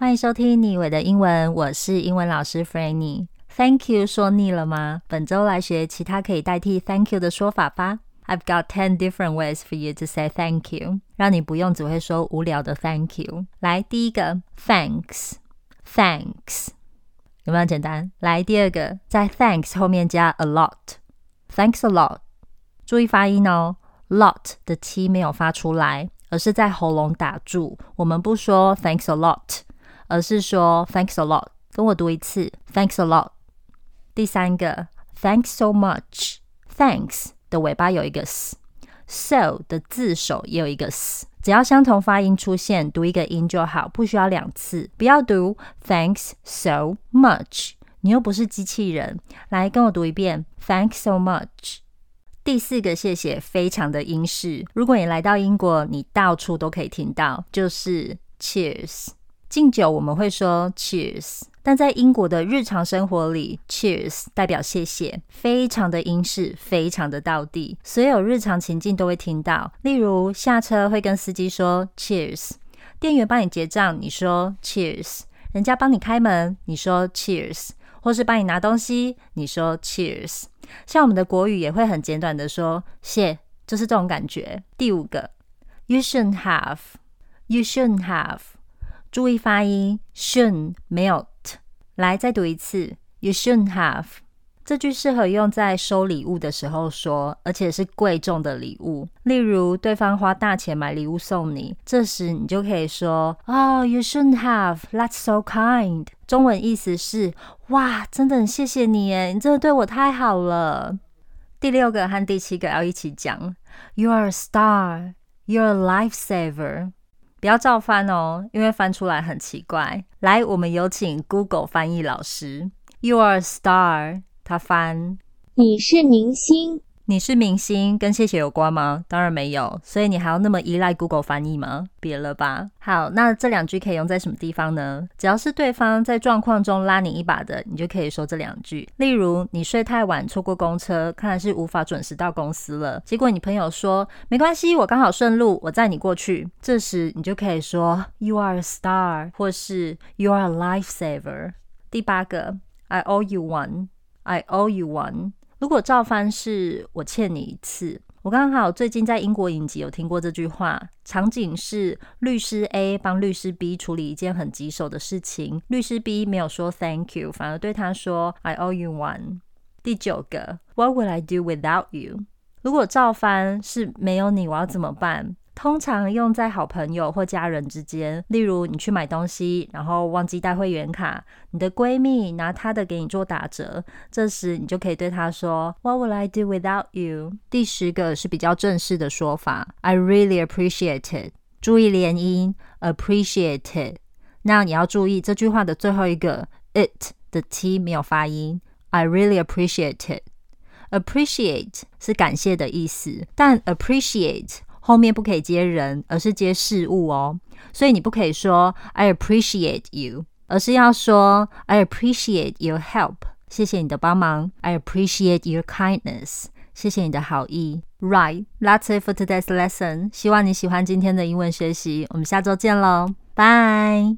欢迎收听你以为的英文，我是英文老师 Frannie。Thank you 说腻了吗？本周来学其他可以代替 Thank you 的说法吧。I've got ten different ways for you to say Thank you，让你不用只会说无聊的 Thank you。来，第一个 Thanks，Thanks，有没有简单？来，第二个，在 Thanks 后面加 a lot，Thanks a lot，注意发音哦，lot 的 T 没有发出来，而是在喉咙打住。我们不说 Thanks a lot。而是说 Thanks a lot，跟我读一次 Thanks a lot。第三个 Thanks so much，Thanks 的尾巴有一个 s，so 的字首也有一个 s，只要相同发音出现，读一个音就好，不需要两次。不要读 Thanks so much，你又不是机器人。来跟我读一遍 Thanks so much。第四个谢谢非常的英式，如果你来到英国，你到处都可以听到，就是 Cheers。敬酒我们会说 Cheers，但在英国的日常生活里，Cheers 代表谢谢，非常的英式，非常的道地，所有日常情境都会听到。例如下车会跟司机说 Cheers，店员帮你结账，你说 Cheers，人家帮你开门，你说 Cheers，或是帮你拿东西，你说 Cheers。像我们的国语也会很简短的说谢，就是这种感觉。第五个，You shouldn't have，You shouldn't have。注意发音，shouldn't 没有 t。来，再读一次，You shouldn't have。这句适合用在收礼物的时候说，而且是贵重的礼物。例如，对方花大钱买礼物送你，这时你就可以说，Oh, you shouldn't have. That's so kind。中文意思是，哇，真的很谢谢你耶，你真的对我太好了。第六个和第七个要一起讲：“You're a star. You're a lifesaver. 不要照翻哦，因为翻出来很奇怪。来，我们有请 Google 翻译老师。You are a star，他翻。你是明星。你是明星，跟谢谢有关吗？当然没有，所以你还要那么依赖 Google 翻译吗？别了吧。好，那这两句可以用在什么地方呢？只要是对方在状况中拉你一把的，你就可以说这两句。例如，你睡太晚，错过公车，看来是无法准时到公司了。结果你朋友说没关系，我刚好顺路，我载你过去。这时你就可以说 You are a star，或是 You are a lifesaver。第八个，I owe you one，I owe you one。如果照翻是我欠你一次，我刚好最近在英国影集有听过这句话，场景是律师 A 帮律师 B 处理一件很棘手的事情，律师 B 没有说 Thank you，反而对他说 I owe you one。第九个，What would I do without you？如果照翻是没有你我要怎么办？通常用在好朋友或家人之间，例如你去买东西，然后忘记带会员卡，你的闺蜜拿她的给你做打折，这时你就可以对她说 What would I do without you？第十个是比较正式的说法，I really appreciate it。注意连音，appreciate it。那你要注意这句话的最后一个 it 的 t 没有发音，I really appreciate it。appreciate 是感谢的意思，但 appreciate 后面不可以接人，而是接事物哦。所以你不可以说 I appreciate you，而是要说 I appreciate your help，谢谢你的帮忙。I appreciate your kindness，谢谢你的好意。Right, that's it for today's lesson。希望你喜欢今天的英文学习，我们下周见喽，拜。